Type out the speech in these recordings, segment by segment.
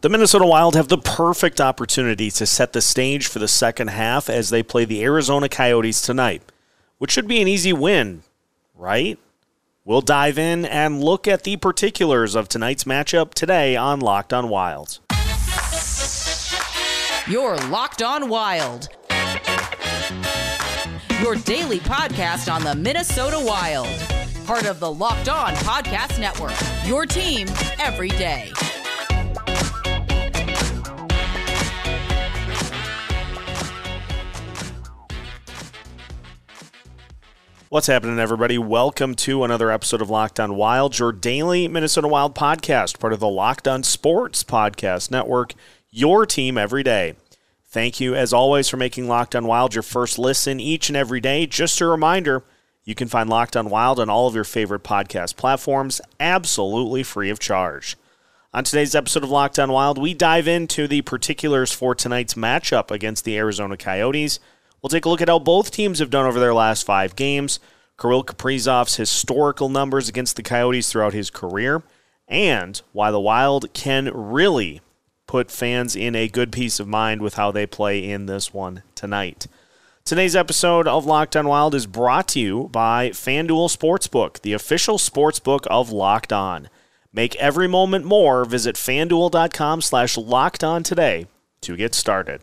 The Minnesota Wild have the perfect opportunity to set the stage for the second half as they play the Arizona Coyotes tonight, which should be an easy win, right? We'll dive in and look at the particulars of tonight's matchup today on Locked on Wild. You're Locked on Wild. Your daily podcast on the Minnesota Wild. Part of the Locked On Podcast Network. Your team every day. What's happening, everybody? Welcome to another episode of Locked On Wild, your daily Minnesota Wild podcast, part of the Locked On Sports Podcast Network, your team every day. Thank you, as always, for making Locked On Wild your first listen each and every day. Just a reminder, you can find Locked On Wild on all of your favorite podcast platforms absolutely free of charge. On today's episode of Locked On Wild, we dive into the particulars for tonight's matchup against the Arizona Coyotes – We'll take a look at how both teams have done over their last five games, Kirill Kaprizov's historical numbers against the Coyotes throughout his career, and why the Wild can really put fans in a good peace of mind with how they play in this one tonight. Today's episode of Locked On Wild is brought to you by FanDuel Sportsbook, the official sportsbook of Locked On. Make every moment more. Visit fanduel.com slash locked on today to get started.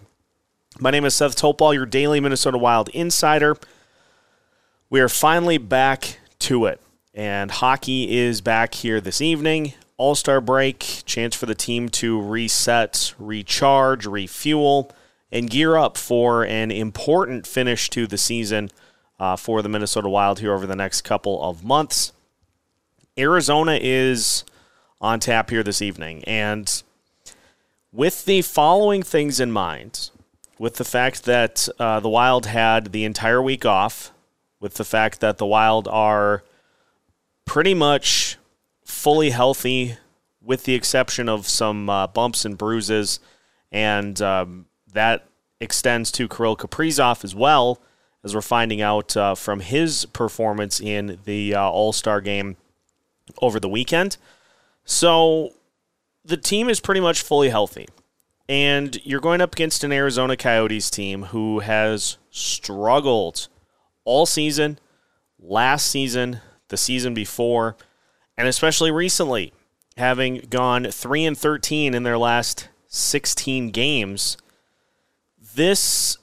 My name is Seth Topal, your daily Minnesota Wild insider. We are finally back to it, and hockey is back here this evening. All star break, chance for the team to reset, recharge, refuel, and gear up for an important finish to the season uh, for the Minnesota Wild here over the next couple of months. Arizona is on tap here this evening, and with the following things in mind, with the fact that uh, the Wild had the entire week off, with the fact that the Wild are pretty much fully healthy, with the exception of some uh, bumps and bruises, and um, that extends to Kirill Kaprizov as well, as we're finding out uh, from his performance in the uh, All Star game over the weekend. So the team is pretty much fully healthy. And you're going up against an Arizona Coyotes team who has struggled all season, last season, the season before, and especially recently, having gone 3 and 13 in their last 16 games. This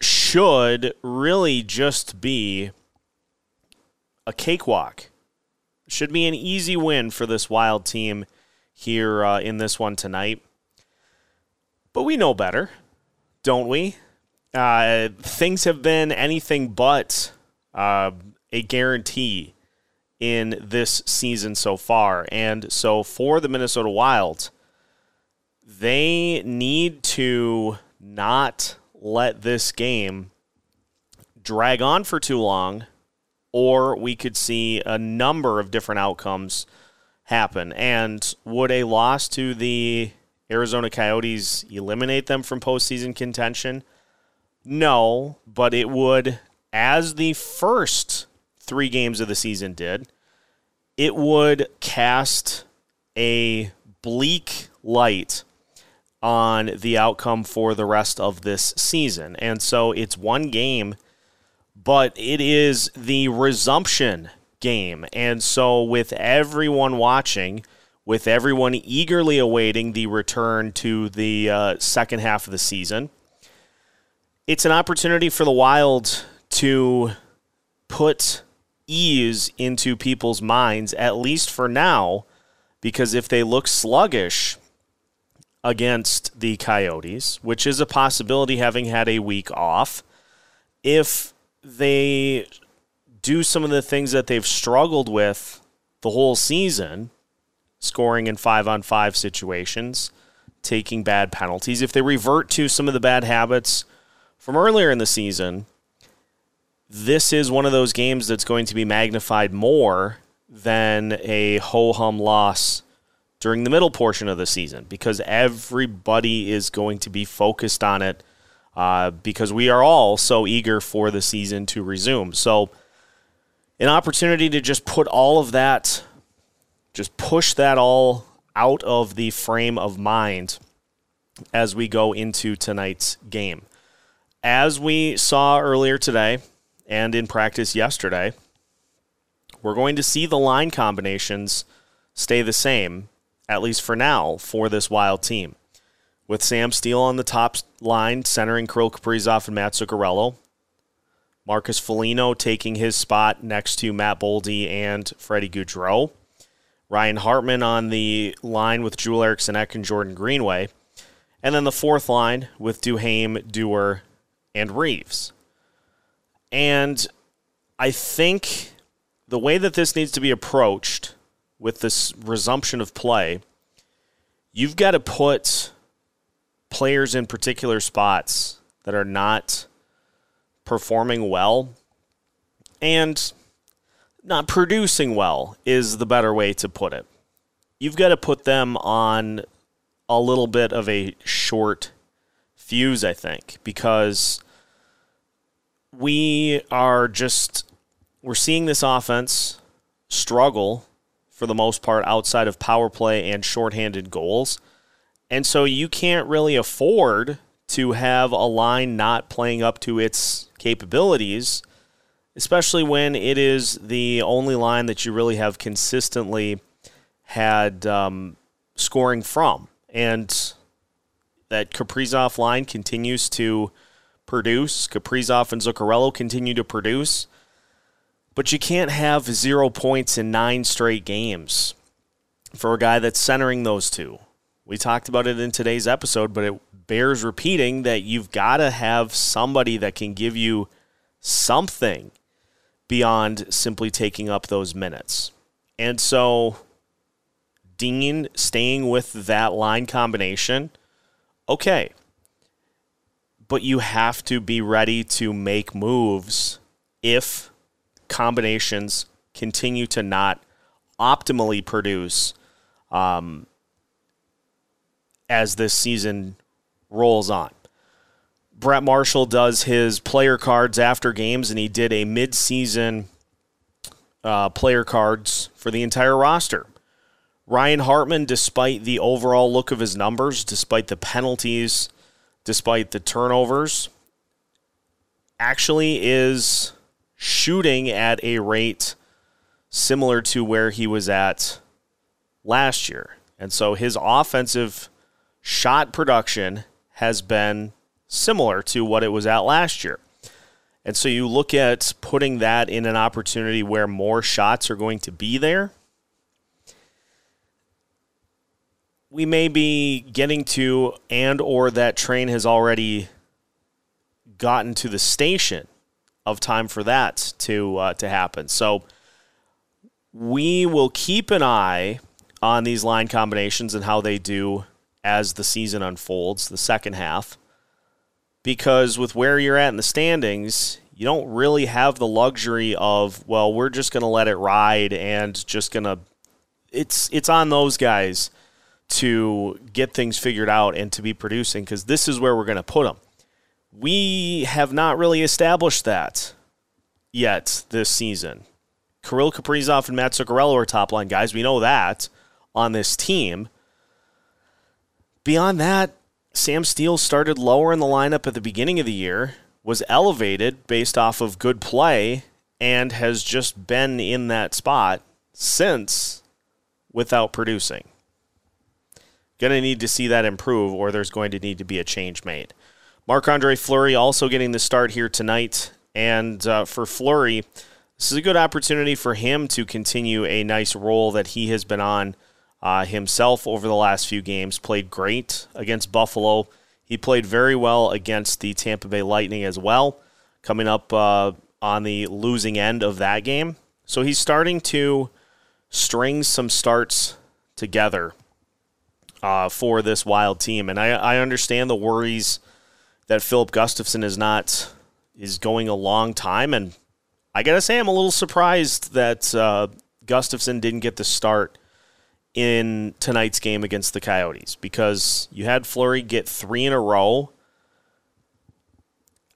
should really just be a cakewalk. Should be an easy win for this wild team here uh, in this one tonight. But we know better, don't we? Uh, things have been anything but uh, a guarantee in this season so far. And so for the Minnesota Wild, they need to not let this game drag on for too long, or we could see a number of different outcomes happen. And would a loss to the Arizona Coyotes eliminate them from postseason contention? No, but it would, as the first three games of the season did, it would cast a bleak light on the outcome for the rest of this season. And so it's one game, but it is the resumption game. And so with everyone watching, with everyone eagerly awaiting the return to the uh, second half of the season. It's an opportunity for the Wild to put ease into people's minds, at least for now, because if they look sluggish against the Coyotes, which is a possibility having had a week off, if they do some of the things that they've struggled with the whole season, scoring in five on five situations, taking bad penalties. If they revert to some of the bad habits from earlier in the season, this is one of those games that's going to be magnified more than a ho hum loss during the middle portion of the season because everybody is going to be focused on it uh, because we are all so eager for the season to resume. So, an opportunity to just put all of that just push that all out of the frame of mind as we go into tonight's game. As we saw earlier today and in practice yesterday, we're going to see the line combinations stay the same, at least for now, for this wild team. With Sam Steel on the top line, centering Kirill Kaprizov and Matt Zuccarello. Marcus Foligno taking his spot next to Matt Boldy and Freddie Gaudreau. Ryan Hartman on the line with Joel Eriksson Ek and Jordan Greenway. And then the fourth line with Duhaime, Dewar, and Reeves. And I think the way that this needs to be approached with this resumption of play, you've got to put players in particular spots that are not performing well and not producing well is the better way to put it. You've got to put them on a little bit of a short fuse, I think, because we are just we're seeing this offense struggle for the most part outside of power play and shorthanded goals. And so you can't really afford to have a line not playing up to its capabilities, especially when it is the only line that you really have consistently had um, scoring from. And that Kaprizov line continues to produce. Kaprizov and Zuccarello continue to produce. But you can't have zero points in nine straight games for a guy that's centering those two. We talked about it in today's episode, but it bears repeating that you've got to have somebody that can give you something beyond simply taking up those minutes. And so Dean staying with that line combination, okay. But you have to be ready to make moves if combinations continue to not optimally produce um, as this season rolls on. Brett Marshall does his player cards after games, and he did a midseason uh, player cards for the entire roster. Ryan Hartman, despite the overall look of his numbers, despite the penalties, despite the turnovers, actually is shooting at a rate similar to where he was at last year. And so his offensive shot production has been similar to what it was at last year. And so you look at putting that in an opportunity where more shots are going to be there. We may be getting to and or that train has already gotten to the station of time for that to uh, to happen. So we will keep an eye on these line combinations and how they do as the season unfolds, the second half, because with where you're at in the standings, you don't really have the luxury of, well, we're just going to let it ride and just going to it's it's on those guys to get things figured out and to be producing because this is where we're going to put them. We have not really established that yet this season. Kirill Kaprizov and Matt Zuccarello are top line guys. We know that on this team. Beyond that, Sam Steel started lower in the lineup at the beginning of the year, was elevated based off of good play, and has just been in that spot since without producing. Going to need to see that improve, or there's going to need to be a change made. Marc Andre Fleury also getting the start here tonight. And uh, for Fleury, this is a good opportunity for him to continue a nice role that he has been on uh, himself over the last few games. Played great against Buffalo. He played very well against the Tampa Bay Lightning as well, coming up uh, on the losing end of that game. So he's starting to string some starts together uh, for this wild team. And I, I understand the worries that Filip Gustavsson is not is going a long time, and I gotta say I'm a little surprised that uh, Gustavsson didn't get the start in tonight's game against the Coyotes because you had Fleury get three in a row.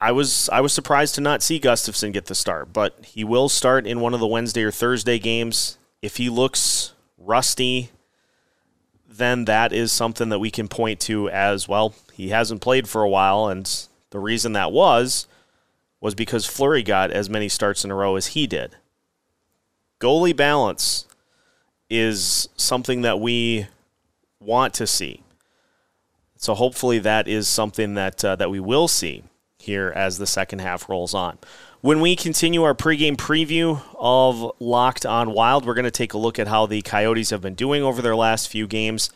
I was I was surprised to not see Gustavsson get the start, but he will start in one of the Wednesday or Thursday games. If he looks rusty, then that is something that we can point to as well. He hasn't played for a while, and the reason that was was because Fleury got as many starts in a row as he did. Goalie balance is something that we want to see. So hopefully that is something that uh, that we will see here as the second half rolls on. When we continue our pregame preview of Locked on Wild, we're going to take a look at how the Coyotes have been doing over their last few games,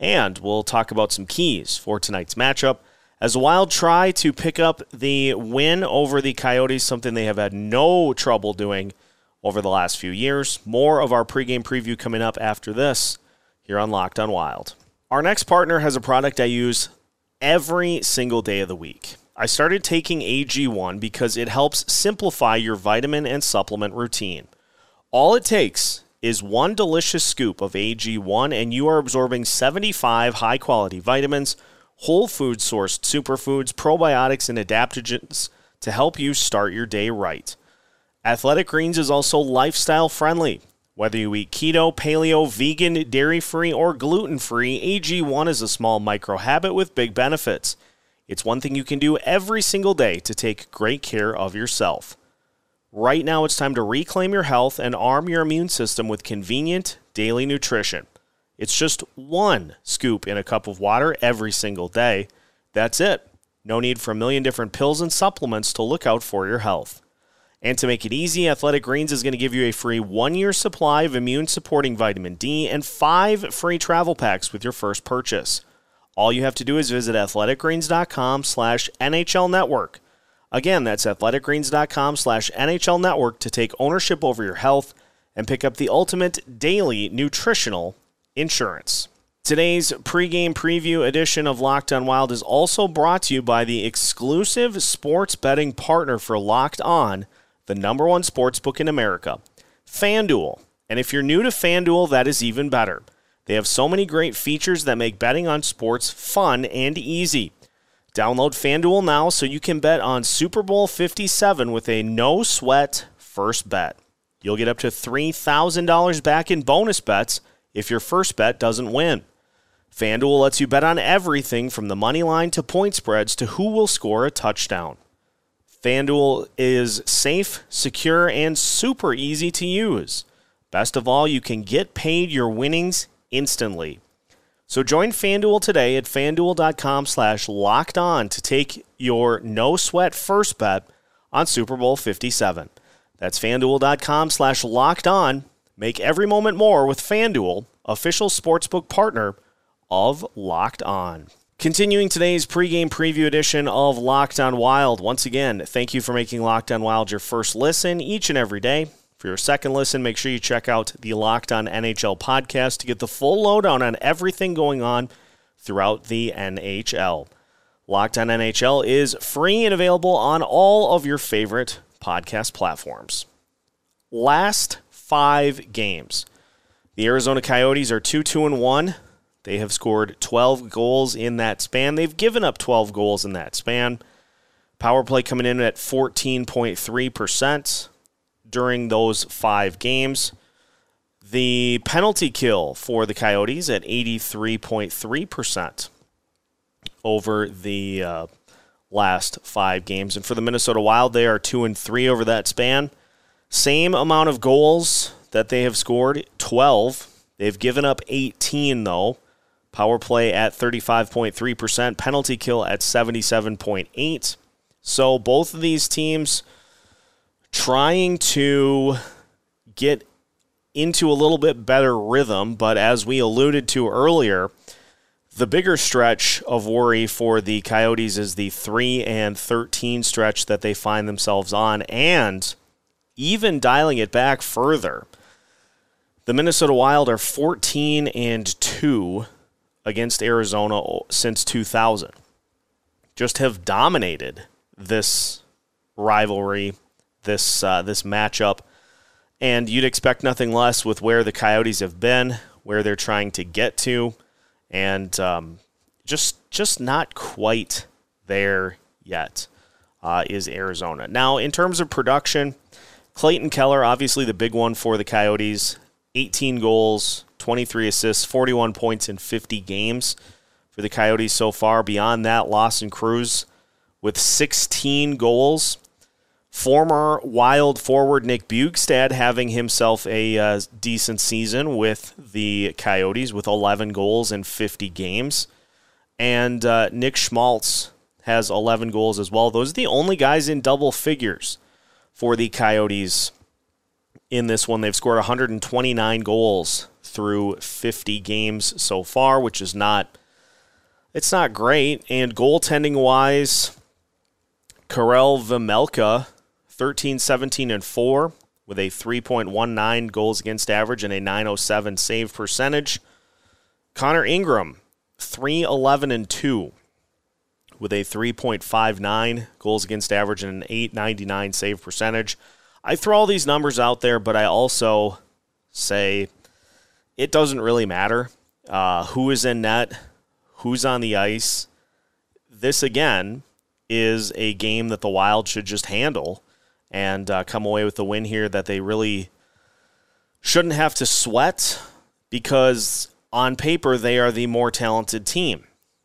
and we'll talk about some keys for tonight's matchup. As Wild try to pick up the win over the Coyotes, something they have had no trouble doing over the last few years. More of our pregame preview coming up after this here on Locked on Wild. Our next partner has a product I use every single day of the week. I started taking AG1 because it helps simplify your vitamin and supplement routine. All it takes is one delicious scoop of AG1, and you are absorbing 75 high quality vitamins, whole food sourced superfoods, probiotics, and adaptogens to help you start your day right. Athletic Greens is also lifestyle friendly. Whether you eat keto, paleo, vegan, dairy free, or gluten free, AG1 is a small micro habit with big benefits. It's one thing you can do every single day to take great care of yourself. Right now, it's time to reclaim your health and arm your immune system with convenient daily nutrition. It's just one scoop in a cup of water every single day. That's it. No need for a million different pills and supplements to look out for your health. And to make it easy, Athletic Greens is going to give you a free one year supply of immune supporting vitamin D and five free travel packs with your first purchase. All you have to do is visit athleticgreens.com slash NHL Network. Again, that's athleticgreens.com slash NHL Network to take ownership over your health and pick up the ultimate daily nutritional insurance. Today's pregame preview edition of Locked On Wild is also brought to you by the exclusive sports betting partner for Locked On, the number one sports book in America, FanDuel. And if you're new to FanDuel, that is even better. They have so many great features that make betting on sports fun and easy. Download FanDuel now so you can bet on Super Bowl 57 with a no sweat first bet. You'll get up to $3,000 back in bonus bets if your first bet doesn't win. FanDuel lets you bet on everything from the money line to point spreads to who will score a touchdown. FanDuel is safe, secure, and super easy to use. Best of all, you can get paid your winnings instantly. So join FanDuel today at fanduel.com slash locked on to take your no sweat first bet on Super Bowl 57. That's fanduel.com slash locked on. Make every moment more with FanDuel, official sportsbook partner of Locked On. Continuing today's pregame preview edition of Locked On Wild. Once again, thank you for making Locked On Wild your first listen each and every day. For your second listen, make sure you check out the Locked On NHL podcast to get the full lowdown on everything going on throughout the NHL. Locked On NHL is free and available on all of your favorite podcast platforms. Last five games. The Arizona Coyotes are 2 2 and 1. They have scored 12 goals in that span. They've given up 12 goals in that span. Power play coming in at 14.3% during those five games. The penalty kill for the Coyotes at 83.3% over the uh, last five games. And for the Minnesota Wild, they are 2 and 3 over that span. Same amount of goals that they have scored 12. They've given up 18, though. Power play at 35.3%, penalty kill at 77.8. So both of these teams trying to get into a little bit better rhythm, but as we alluded to earlier, the bigger stretch of worry for the Coyotes is the 3 and 13 stretch that they find themselves on and even dialing it back further. The Minnesota Wild are 14 and 2 against Arizona since 2000. Just have dominated this rivalry this uh, this matchup, and you'd expect nothing less with where the Coyotes have been, where they're trying to get to, and um, just just not quite there yet. Uh, is Arizona now in terms of production? Clayton Keller, obviously the big one for the Coyotes, 18 goals, 23 assists, 41 points in 50 games for the Coyotes so far. Beyond that, Lawson Crouse with 16 goals. Former Wild forward Nick Bjugstad having himself a uh, decent season with the Coyotes with 11 goals in 50 games. And uh, Nick Schmaltz has 11 goals as well. Those are the only guys in double figures for the Coyotes in this one. They've scored 129 goals through 50 games so far, which is not it's not great. And goaltending wise, Karel Vejmelka 13, 17, and 4 with a 3.19 goals against average and a 907 save percentage. Connor Ingram, 3, 11, and 2 with a 3.59 goals against average and an 899 save percentage. I throw all these numbers out there, but I also say it doesn't really matter uh, who is in net, who's on the ice. This, again, is a game that the Wild should just handle and uh, come away with the win here that they really shouldn't have to sweat because on paper they are the more talented team.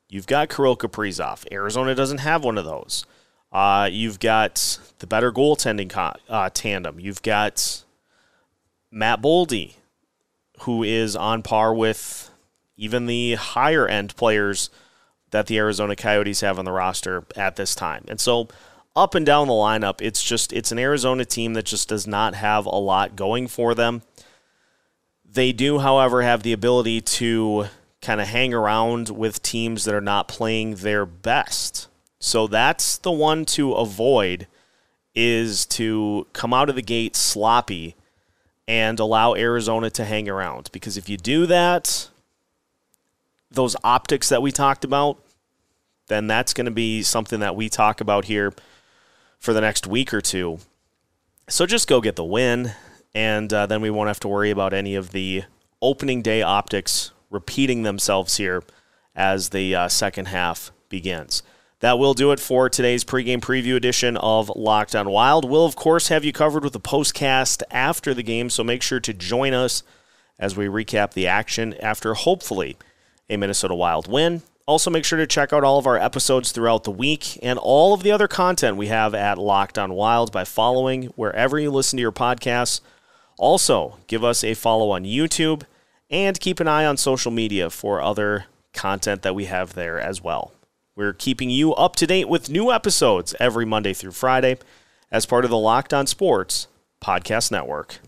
You've got Kirill Kaprizov. Arizona doesn't have one of those. Uh, you've got the better goaltending co- uh, tandem. You've got Matt Boldy, who is on par with even the higher end players that the Arizona Coyotes have on the roster at this time. And so up and down the lineup, it's just it's an Arizona team that just does not have a lot going for them. They do, however, have the ability to kind of hang around with teams that are not playing their best. So that's the one to avoid is to come out of the gate sloppy and allow Arizona to hang around because if you do that, those optics that we talked about, then that's going to be something that we talk about here for the next week or two. So just go get the win, and uh, then we won't have to worry about any of the opening day optics repeating themselves here as the uh, second half begins. That will do it for today's pregame preview edition of Locked on Wild. We'll, of course, have you covered with a postcast after the game, so make sure to join us as we recap the action after hopefully a Minnesota Wild win. Also, make sure to check out all of our episodes throughout the week and all of the other content we have at Locked on Wild by following wherever you listen to your podcasts. Also, give us a follow on YouTube and keep an eye on social media for other content that we have there as well. We're keeping you up to date with new episodes every Monday through Friday as part of the Locked on Sports Podcast Network.